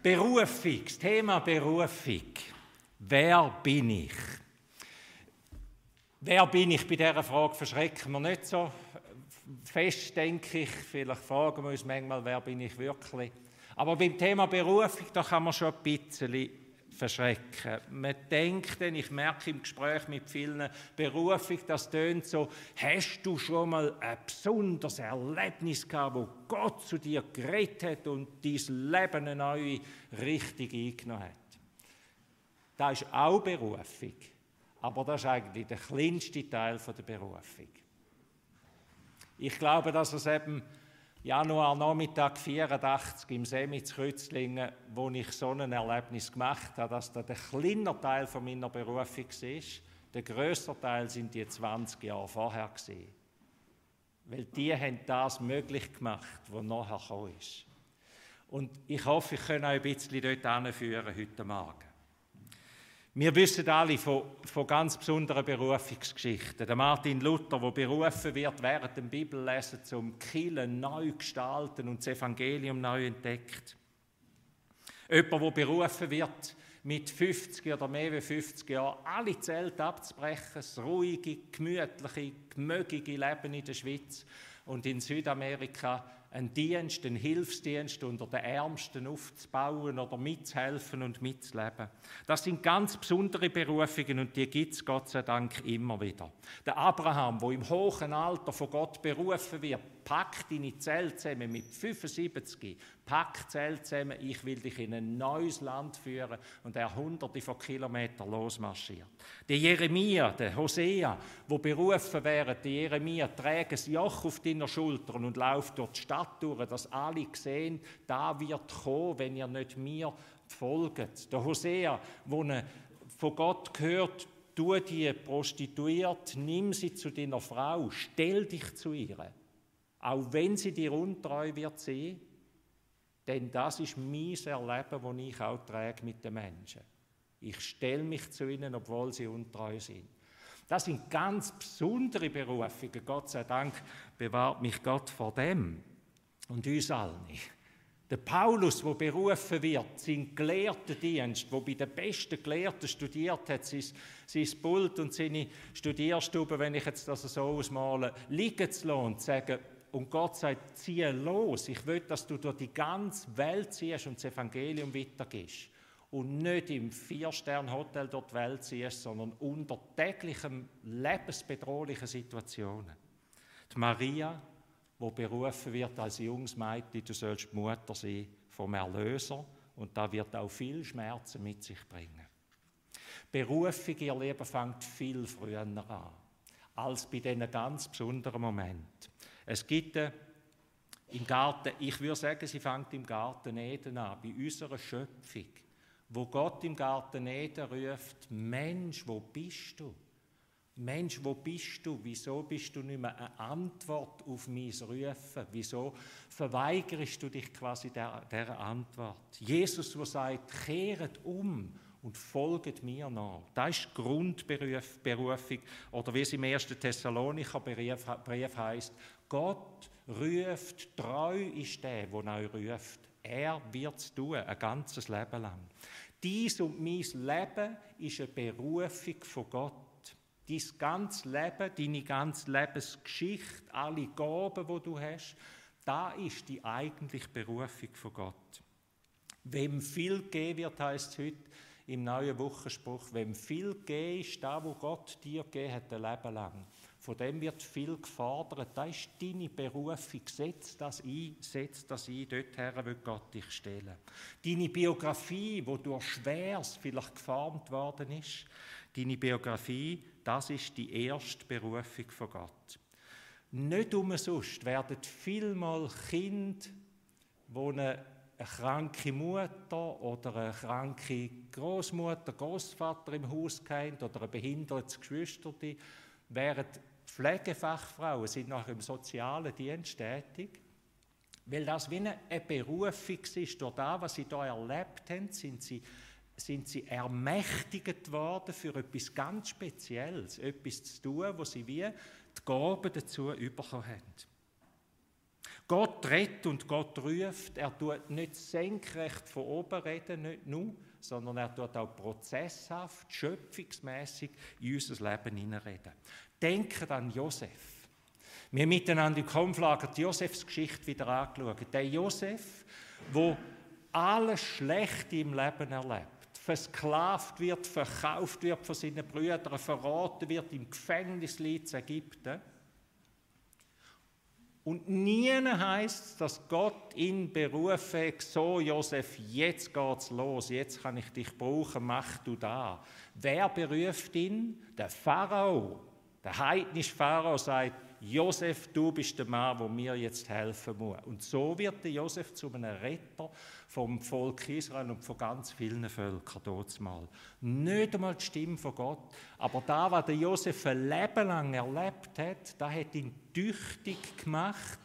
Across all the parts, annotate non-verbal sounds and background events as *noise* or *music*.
Berufung, das Thema Berufung. Wer bin ich? Wer bin ich? Bei dieser Frage verschrecken wir nicht so fest, denke ich. Vielleicht fragen wir uns manchmal, wer bin ich wirklich? Aber beim Thema Berufung, da kann man schon ein bisschen verschrecken. Man denkt ich merke im Gespräch mit vielen Berufung, das tönt so, hast du schon mal ein besonderes Erlebnis gehabt, wo Gott zu dir geredet hat und dein Leben eine neue Richtung eingenommen hat? Das ist auch Berufung, aber das ist eigentlich der kleinste Teil der Berufung. Ich glaube, dass es eben Januar Nachmittag 84 im Semi zu Kützlingen, wo ich so ein Erlebnis gemacht habe, dass das der kleiner Teil von meiner Berufung war. Der größere Teil sind die 20 Jahre vorher gewesen. Weil die haben das möglich gemacht, was nachher ist. Und ich hoffe, ich kann euch ein bisschen dort anführen heute Morgen. Wir wissen alle von, von ganz besonderen Berufungsgeschichten. Der Martin Luther, der berufen wird während dem Bibellesen zum Killen neu gestalten und das Evangelium neu entdeckt. Jemand, der berufen wird, mit 50 oder mehr als 50 Jahren alle Zelte abzubrechen, das ruhige, gemütliche, gemögige Leben in der Schweiz und in Südamerika einen Dienst, einen Hilfsdienst unter den Ärmsten aufzubauen oder mitzuhelfen und mitzuleben. Das sind ganz besondere Berufungen und die gibt es Gott sei Dank immer wieder. Der Abraham, wo im hohen Alter von Gott berufen wird, packt deine Zelt zusammen mit 75, packt Zelt zusammen, ich will dich in ein neues Land führen und er hunderte von Kilometern losmarschiert. Der Jeremia, der Hosea, wo berufen wären, der Jeremia trägt ein Joch auf deiner Schultern und läuft durch die Stadt durch, dass alle sehen, da wird kommen, wenn ihr nicht mir folgt. Der Hosea, wo von Gott gehört, du die prostituiert, nimm sie zu deiner Frau, stell dich zu ihr auch wenn sie dir untreu wird sein, denn das ist mein Erleben, das ich auch trage mit den Menschen. Ich stelle mich zu ihnen, obwohl sie untreu sind. Das sind ganz besondere Berufungen. Gott sei Dank bewahrt mich Gott vor dem und uns allen. Der Paulus, wo berufen wird, sein Gelehrtendienst, wo bei den besten Gelehrten studiert hat, sein, sein Pult und seine Studierstube, wenn ich jetzt das so ausmale, liegen zu lassen und zu sagen, und Gott sagt, ziehe los. Ich will, dass du durch die ganze Welt ziehst und das Evangelium weitergibst. Und nicht im Vier-Stern-Hotel dort die Welt ziehst, sondern unter täglichen, lebensbedrohlichen Situationen. Die Maria, wo berufen wird als junges Mädchen, du sollst Mutter sein vom Erlöser. Und da wird auch viel Schmerzen mit sich bringen. Berufung, ihr Leben, fängt viel früher an, als bei diesen ganz besonderen Momenten. Es gibt äh, im Garten, ich würde sagen, sie fängt im Garten Eden an, bei unserer Schöpfung, wo Gott im Garten Eden ruft, Mensch, wo bist du? Mensch, wo bist du? Wieso bist du nicht mehr eine Antwort auf mein Rufen? Wieso verweigerst du dich quasi der, der Antwort? Jesus, der sagt, kehret um und folget mir nach. Das ist die Grundberufung. Oder wie es im 1. Thessalonicher Brief, Brief heißt, Gott ruft, treu ist der, der euch ruft. Er wird es tun, ein ganzes Leben lang. Dies und mein Leben ist eine Berufung von Gott. Dein ganzes Leben, deine ganze Lebensgeschichte, alle Gaben, die du hast, da ist die eigentliche Berufung von Gott. Wem viel gegeben wird, heißt es heute im neuen Wochenspruch, wem viel gegeben ist, da, wo Gott dir gegeben hat, ein Leben lang. Von dem wird viel gefordert. Das ist deine Berufung. Setz das ein, setz das ein. Dorthin will Gott dich stellen. Deine Biografie, wo durch Schweres vielleicht geformt worden ist, deine Biografie, das ist die erste Berufung von Gott. Nicht umsonst werden vielmal Kinder, die eine, kranke Mutter oder eine kranke Großmutter, Großvater im Haus kennt oder ein behindertes Geschwister, werden Pflegefachfrauen sind nach im sozialen Dienst tätig, weil das wie eine Berufung ist. Durch das, was sie hier erlebt haben, sind sie, sind sie ermächtigt worden für etwas ganz Spezielles, etwas zu tun, wo sie wie die Gaben dazu bekommen haben. Gott redet und Gott ruft. Er tut nicht senkrecht von oben reden, nicht nur, sondern er tut auch prozesshaft, schöpfungsmäßig in unser Leben hineinreden. Denken an Josef. Wir haben miteinander im Konflager die Josefs Geschichte wieder angeschaut. Der Josef, wo alles Schlechte im Leben erlebt versklavt wird, verkauft wird von seinen Brüdern, verraten wird, im Gefängnis liegt Ägypten. Und nie heißt dass Gott ihn berufe, so Josef, jetzt geht's los, jetzt kann ich dich brauchen, mach du da. Wer beruft ihn? Der Pharao. Der heidnische Pharao sagt, Josef, du bist der Mann, der mir jetzt helfen muss. Und so wird der Josef zu einem Retter vom Volk Israel und von ganz vielen Völkern dort mal. Nicht einmal die Stimme von Gott, aber da, was der Josef ein Leben lang erlebt hat, da hat ihn tüchtig gemacht,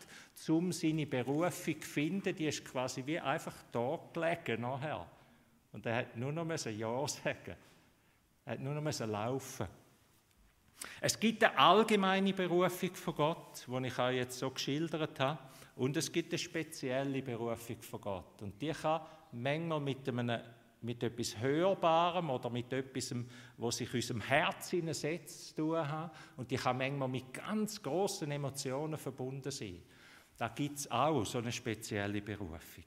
um seine Berufung zu finden. Die ist quasi wie einfach da gelegen nachher. Und er hat nur noch Ja sagen. Er hat nur noch laufen es gibt eine allgemeine Berufung von Gott, die ich euch jetzt so geschildert habe, und es gibt eine spezielle Berufung von Gott. Und die kann manchmal mit, einem, mit etwas Hörbarem oder mit etwas, was sich unserem Herz hineinsetzt, zu tun haben. Und die kann manchmal mit ganz großen Emotionen verbunden sein. Da gibt es auch so eine spezielle Berufung.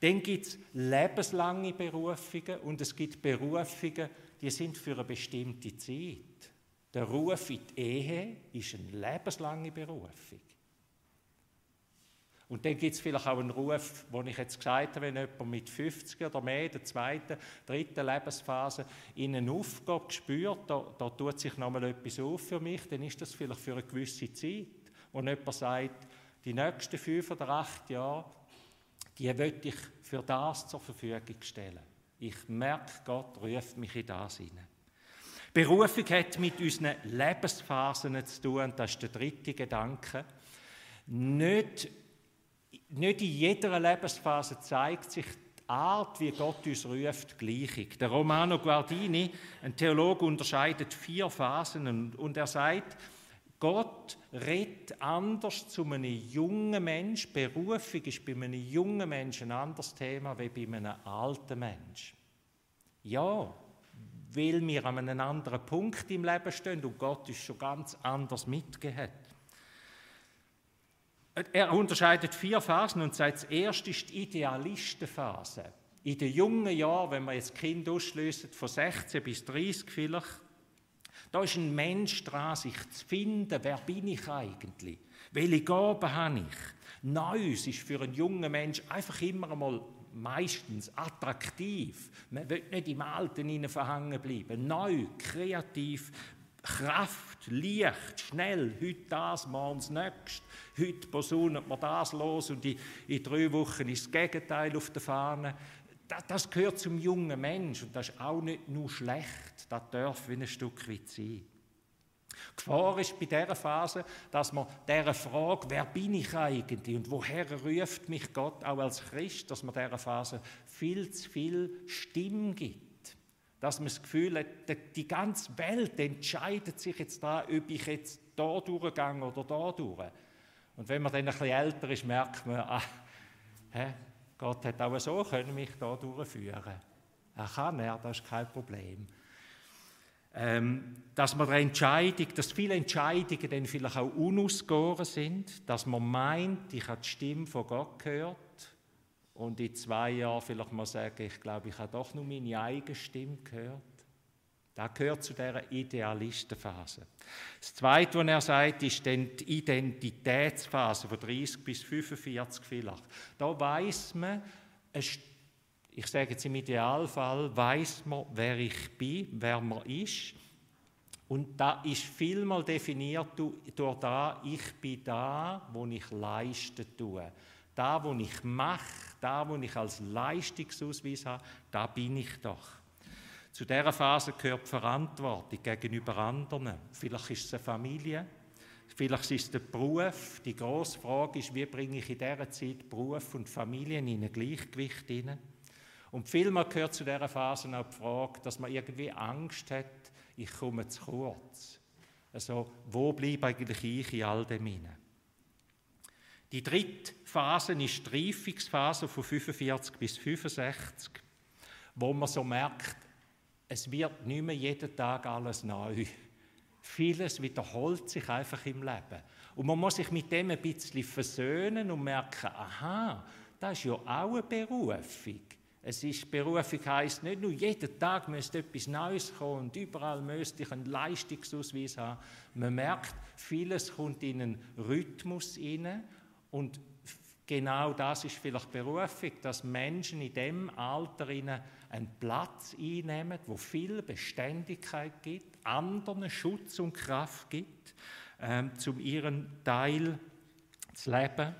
Dann gibt es lebenslange Berufungen und es gibt Berufungen, die sind für eine bestimmte Zeit. Der Ruf in die Ehe ist eine lebenslange Berufung. Und dann gibt es vielleicht auch einen Ruf, den ich jetzt gesagt habe, wenn jemand mit 50 oder mehr, der zweiten, dritten Lebensphase, in eine Aufgabe spürt, da, da tut sich nochmal etwas auf für mich, dann ist das vielleicht für eine gewisse Zeit. Wo jemand sagt, die nächsten fünf oder acht Jahre, die will ich für das zur Verfügung stellen. Ich merke, Gott ruft mich in das hinein. Berufung hat mit unseren Lebensphasen zu tun, das ist der dritte Gedanke. Nicht, nicht in jeder Lebensphase zeigt sich die Art, wie Gott uns ruft, gleichig. Der Romano Guardini, ein Theologe, unterscheidet vier Phasen und, und er sagt, Gott redet anders zu einem jungen Mensch. Berufung ist bei einem jungen Menschen ein anderes Thema wie bei einem alten Mensch. Ja, weil wir an einem anderen Punkt im Leben stehen und Gott ist schon ganz anders mitgehört. Er unterscheidet vier Phasen und sagt, das erste ist die Idealistenphase. In den jungen Jahren, wenn man jetzt Kind ausschließt, von 16 bis 30 vielleicht, da ist ein Mensch dran, sich zu finden, wer bin ich eigentlich? Welche Gaben habe ich? Neues ist für einen jungen Mensch einfach immer einmal meistens attraktiv. Man will nicht im Alten verhangen bleiben. Neu, kreativ, Kraft, Licht, schnell, heute das, morgen das nächste. Heute posaunet man das los und in, in drei Wochen ist das Gegenteil auf der Fahne. Das, das gehört zum jungen Mensch und das ist auch nicht nur schlecht. Das darf wie ein Stück weit sein. Die Gefahr ist bei dieser Phase, dass man dieser Frage, wer bin ich eigentlich und woher ruft mich Gott auch als Christ, dass man dieser Phase viel zu viel Stimme gibt. Dass man das Gefühl hat, die ganze Welt entscheidet sich jetzt da, ob ich jetzt da durchgehe oder da durch. Und wenn man dann ein bisschen älter ist, merkt man, ah, hä, Gott hat auch so können mich da durchführen. Er kann er, das ist kein Problem dass man der Entscheidung, dass viele Entscheidungen dann vielleicht auch unausgegoren sind, dass man meint, ich habe die Stimme von Gott gehört und in zwei Jahren vielleicht mal sagen, ich glaube, ich habe doch nur meine eigene Stimme gehört. Das gehört zu dieser Idealistenphase. Das Zweite, was er sagt, ist dann die Identitätsphase von 30 bis 45 vielleicht. Da weiß man, es ich sage jetzt im Idealfall, weiß man, wer ich bin, wer man ist. Und da ist vielmal definiert durch da, ich bin da, wo ich leisten tue. Da, wo ich mache, da, wo ich als Leistungsausweis habe, da bin ich doch. Zu dieser Phase gehört die Verantwortung gegenüber anderen. Vielleicht ist es eine Familie, vielleicht ist es der Beruf. Die grosse Frage ist, wie bringe ich in dieser Zeit Beruf und Familie in ein Gleichgewicht hinein? Und vielmal gehört zu dieser Phase auch die Frage, dass man irgendwie Angst hat, ich komme zu kurz. Also, wo bleibe eigentlich ich in all dem hinein? Die dritte Phase ist die Reifungsphase von 45 bis 65, wo man so merkt, es wird nicht mehr jeden Tag alles neu. Vieles wiederholt sich einfach im Leben. Und man muss sich mit dem ein bisschen versöhnen und merken, aha, das ist ja auch eine Berufung. Es ist, Berufung heisst nicht nur, jeden Tag müsste etwas Neues kommen und überall müsste ich einen Leistungsausweis haben. Man merkt, vieles kommt in einen Rhythmus hinein und genau das ist vielleicht Berufung, dass Menschen in dem Alter einen Platz einnehmen, wo viel Beständigkeit gibt, anderen Schutz und Kraft gibt, ähm, zum ihren Teil zu leben.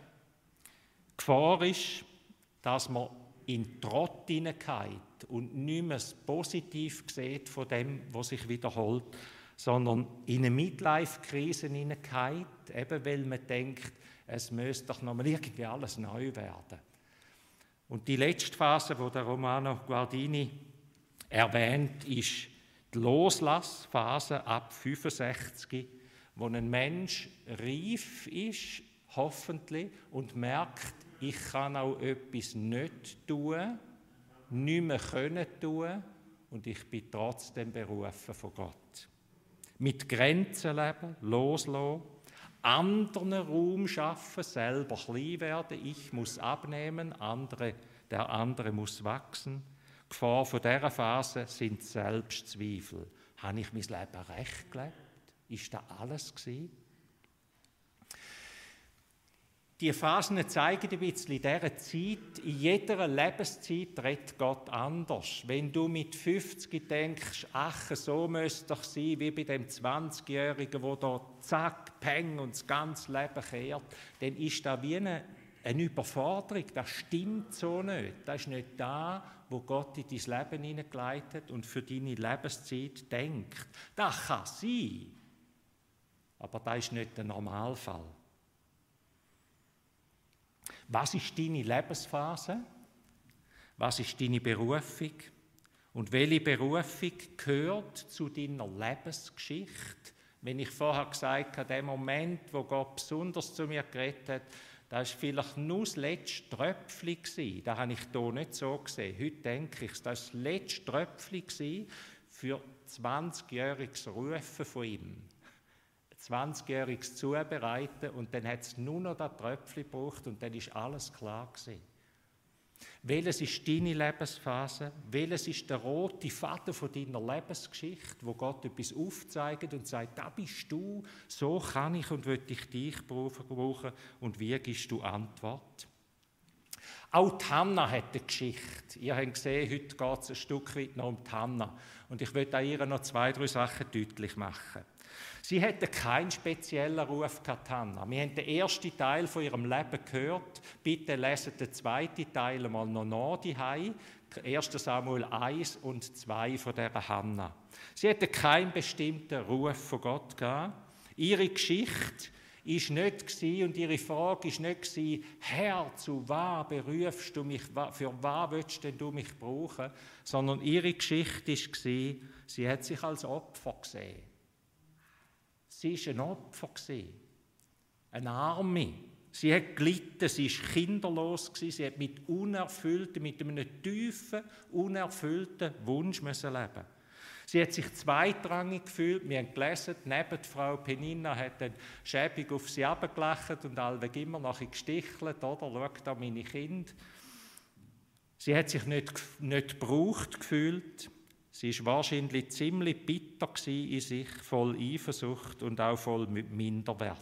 Die Gefahr ist, dass man in Trott hineingeht und nicht mehr das Positiv sieht von dem, was sich wiederholt, sondern in eine Midlife-Krise hineingeht, eben weil man denkt, es müsste doch nochmal irgendwie alles neu werden. Und die letzte Phase, wo der Romano Guardini erwähnt, ist die Loslassphase ab 65, wo ein Mensch reif ist, hoffentlich, und merkt, ich kann auch etwas nicht tun, nicht mehr können tun und ich bin trotzdem berufen von Gott. Mit Grenzen leben, loslassen, anderen Raum schaffen, selber klein werden, ich muss abnehmen, andere, der andere muss wachsen. Die Gefahr von dieser Phase sind Selbstzweifel. Habe ich mein Leben recht gelebt? Ist das alles gewesen? Die Phasen zeigen ein bisschen in dieser Zeit, in jeder Lebenszeit redet Gott anders. Wenn du mit 50 denkst, ach, so müsste doch sein, wie bei dem 20-Jährigen, wo da zack, peng und das ganze Leben kehrt, dann ist das wie eine, eine Überforderung. Das stimmt so nicht. Das ist nicht da, wo Gott in dein Leben hineingeleitet und für deine Lebenszeit denkt. Das kann sein, aber das ist nicht der Normalfall. Was ist deine Lebensphase? Was ist deine Berufung? Und welche Berufung gehört zu deiner Lebensgeschichte? Wenn ich vorher gesagt habe, der Moment, wo Gott besonders zu mir geredet hat, das war vielleicht nur das letzte Tröpfchen. Das habe ich hier nicht so gesehen. Heute denke ich, das war das letzte Tröpfchen für 20-jähriges Rufen von ihm. 20-jähriges Zubereiten und dann hat es nur noch das Tröpfchen gebraucht und dann ist alles klar gewesen. Welches ist deine Lebensphase? Welches ist der rote Faden von deiner Lebensgeschichte, wo Gott etwas aufzeigt und sagt, da bist du, so kann ich und will ich dich brauchen und wie gibst du Antwort? Auch die Hanna hat eine Geschichte. Ihr habt gesehen, heute geht es ein Stück weit noch um die Hanna. Und ich möchte ihr noch zwei, drei Sachen deutlich machen. Sie hätte keinen speziellen Ruf Hannah. Wir haben den ersten Teil von ihrem Leben gehört. Bitte lesen den zweiten Teil mal noch nach, die 1. Samuel 1 und 2 von der Hannah. Sie hätte keinen bestimmten Ruf von Gott gehabt. Ihre Geschichte ist nicht und ihre Frage ist nicht Herr, zu was berufst du mich, für was willst du mich brauchen, sondern ihre Geschichte war, sie hat sich als Opfer gesehen. Sie war ein Opfer, eine Arme. Sie hat gelitten, sie war kinderlos, sie hat mit unerfüllten, mit einem tiefen, unerfüllten Wunsch leben. Sie hat sich zweitrangig gefühlt. Wir haben gelesen, neben Frau Penina hat dann schäbig auf sie abgelacht und allweg immer nachher gestichelt, oder? Schau da meine Kinder. Sie hat sich nicht, nicht gebraucht gefühlt. Sie war wahrscheinlich ziemlich bitter in sich, voll Eifersucht und auch voll Minderwert.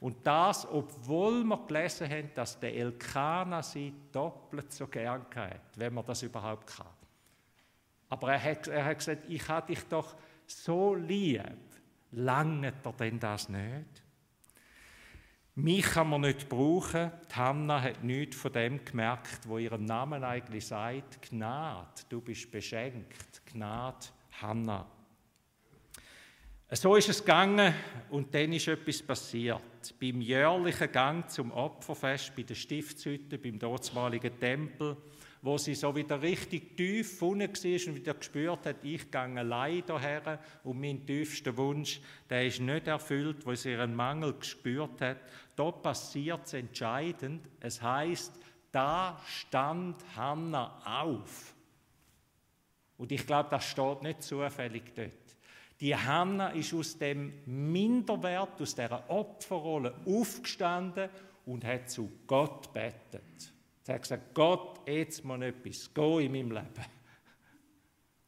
Und das, obwohl wir gelesen haben, dass der Elkanah sie doppelt so gern hat, wenn man das überhaupt kann. Aber er hat, er hat gesagt, ich habe dich doch so lieb. Lange er denn das nicht? Mich kann man nicht brauchen. Die Hanna hat nichts von dem gemerkt, wo ihrem Namen eigentlich sagt, Gnade, du bist beschenkt. Gnade, Hanna. So ist es gegangen und dann ist etwas passiert. Beim jährlichen Gang zum Opferfest bei der Stiftshütte, beim dortmaligen Tempel, wo sie so wieder richtig tief unten war und wieder gespürt hat, ich gehe allein hierher und mein tiefster Wunsch, der ist nicht erfüllt, wo sie ihren Mangel gespürt hat. Da passiert es entscheidend. Es heißt, da stand Hannah auf. Und ich glaube, das steht nicht zufällig dort. Die Hannah ist aus dem Minderwert, aus dieser Opferrolle aufgestanden und hat zu Gott betet. Sie hat gesagt, Gott, jetzt muss etwas gehen in meinem Leben.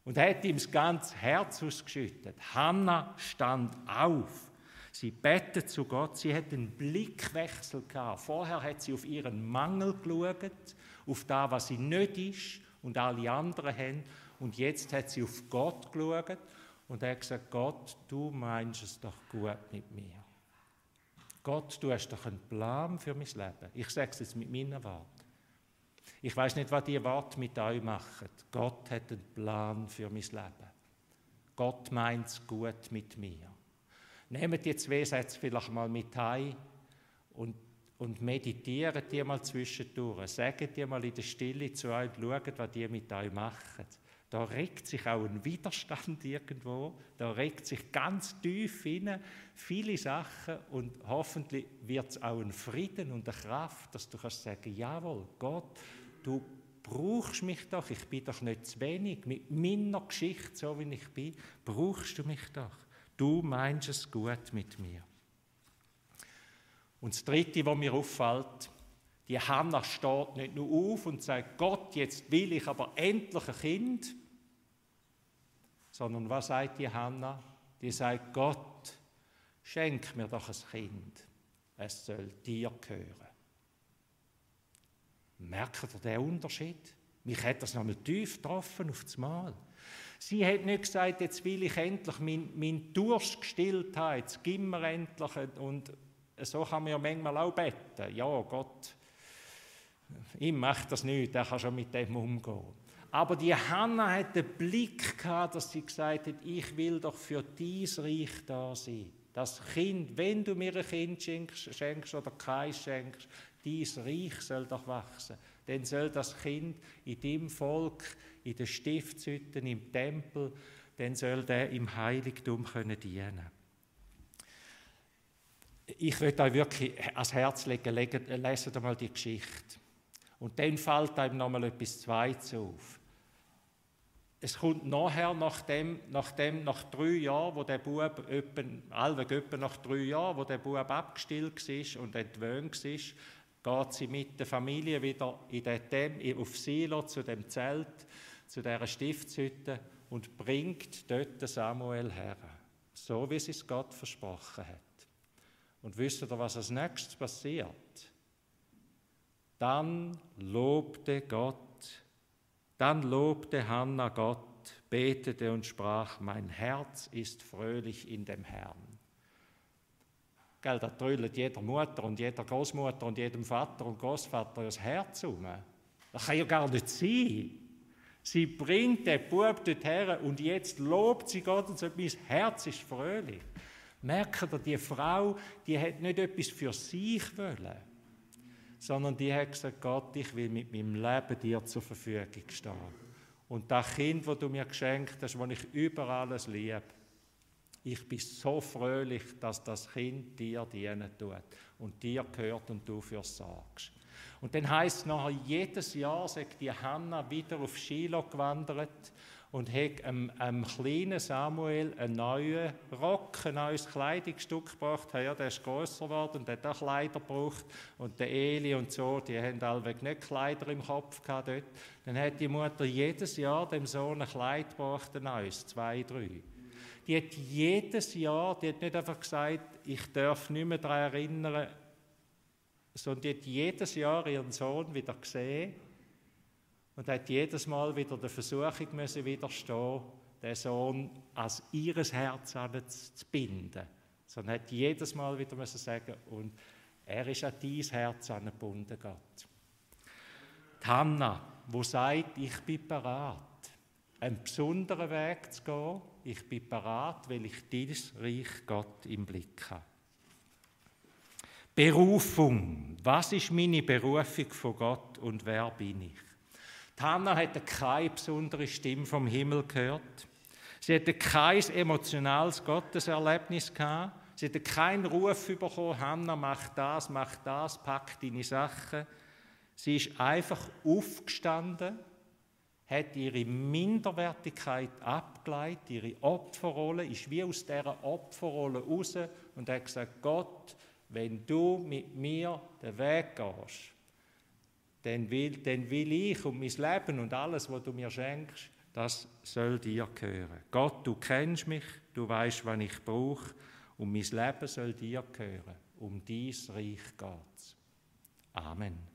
Und hat ihm das ganze Herz ausgeschüttet. Hannah stand auf. Sie betet zu Gott. Sie hat einen Blickwechsel gehabt. Vorher hat sie auf ihren Mangel geschaut, auf das, was sie nicht ist und alle anderen haben. Und jetzt hat sie auf Gott geschaut und hat gesagt, Gott, du meinst es doch gut mit mir. Gott, du hast doch einen Plan für mein Leben. Ich sage es jetzt mit meinen Worten. Ich weiß nicht, was die Worte mit euch machen. Gott hat einen Plan für mein Leben. Gott meint es gut mit mir. Nehmt die zwei Sätze vielleicht mal mit heim und, und meditiert die mal zwischendurch. Sagt die mal in der Stille zu euch und schaut, was die mit euch machen. Da regt sich auch ein Widerstand *laughs* irgendwo, da regt sich ganz tief hinein viele Sachen und hoffentlich wird es auch ein Frieden und eine Kraft, dass du kannst sagen, jawohl, Gott, du brauchst mich doch, ich bin doch nicht zu wenig, mit meiner Geschichte, so wie ich bin, brauchst du mich doch. Du meinst es gut mit mir. Und das Dritte, was mir auffällt, die Hannah steht nicht nur auf und sagt, Gott, jetzt will ich aber endlich ein Kind, sondern was sagt die Hannah? Die sagt, Gott, schenk mir doch ein Kind, es soll dir gehören. Merkt ihr den Unterschied? Mich hat das nochmal tief getroffen auf das Mal. Sie hat nicht gesagt, jetzt will ich endlich meinen mein Durst gestillt haben, jetzt gib mir endlich. Und so kann man ja manchmal auch beten. Ja, Gott, ihm macht das nicht, der kann schon mit dem umgehen. Aber die Hanna hat den Blick gehabt, dass sie gesagt hat, ich will doch für dies Reich da sein. Das Kind, wenn du mir ein Kind schenkst, schenkst oder keins schenkst, dies Reich soll doch wachsen. Dann soll das Kind in dem Volk, in den Stiftshütten, im Tempel, dann soll der im Heiligtum können dienen. Ich möchte euch wirklich ans Herz legen, lesen einmal die Geschichte. Und dann fällt einem nochmal etwas Zweites auf. Es kommt nachher, nachdem, nachdem, nach drei Jahren, wo der Bub, etwa nach drei Jahren, wo der Bub abgestillt war und entwöhnt war, geht sie mit der Familie wieder in den, auf Silo zu dem Zelt, zu dieser Stiftshütte und bringt dort Samuel her. So wie sie es Gott versprochen hat. Und wisst ihr, was als nächstes passiert? Dann lobte Gott dann lobte Hannah Gott, betete und sprach, mein Herz ist fröhlich in dem Herrn. Gell, da trüllt jeder Mutter und jeder Großmutter und jedem Vater und Großvater das Herz um. Das kann ja gar nicht sein. Sie bringt den Bub dorthin und jetzt lobt sie Gott und sagt, mein Herz ist fröhlich. Merkt ihr, die Frau, die hat nicht etwas für sich wollen sondern die hat gesagt, Gott, ich will mit meinem Leben dir zur Verfügung stehen. Und das Kind, das du mir geschenkt hast, das ich über alles liebe, ich bin so fröhlich, dass das Kind dir dienen tut und dir gehört und du für sorgst. Und dann heißt es nachher, jedes Jahr sagt die Hanna wieder auf Shiloh gewandert und hat einem, einem kleinen Samuel einen neuen Rock, ein neues Kleidungsstück gebracht. Ja, der ist grösser geworden und hat auch Kleider gebraucht. Und der Eli und so, die haben allweg nicht Kleider im Kopf gehabt dort. Dann hat die Mutter jedes Jahr dem Sohn ein Kleid gebracht, ein neues, zwei, drei. Die hat jedes Jahr, die hat nicht einfach gesagt, ich darf nicht mehr daran erinnern, sondern die hat jedes Jahr ihren Sohn wieder gesehen und hat jedes Mal wieder der Versuchung müssen widerstehen, den Sohn als ihres Herz zu binden. Sondern hat jedes Mal wieder müssen sagen, und er ist an dein Herz angebunden, Gott. Die Hanna, wo sagt, ich bin bereit, einen besonderen Weg zu gehen, ich bin bereit, weil ich dieses Reich Gott im Blick habe. Berufung. Was ist meine Berufung von Gott und wer bin ich? Die Hannah hatte keine besondere Stimme vom Himmel gehört. Sie hatte kein emotionales Gotteserlebnis gehabt. Sie hatte keinen Ruf bekommen, Hannah, mach das, mach das, pack deine Sachen. Sie ist einfach aufgestanden, hat ihre Minderwertigkeit abgeleitet, ihre Opferrolle, ist wie aus dieser Opferrolle raus und hat gesagt, Gott, wenn du mit mir den Weg gehst, dann will, dann will ich und mein Leben und alles, was du mir schenkst, das soll dir gehören. Gott, du kennst mich, du weißt, was ich brauche und mein Leben soll dir gehören. Um dies Reich geht's. Amen.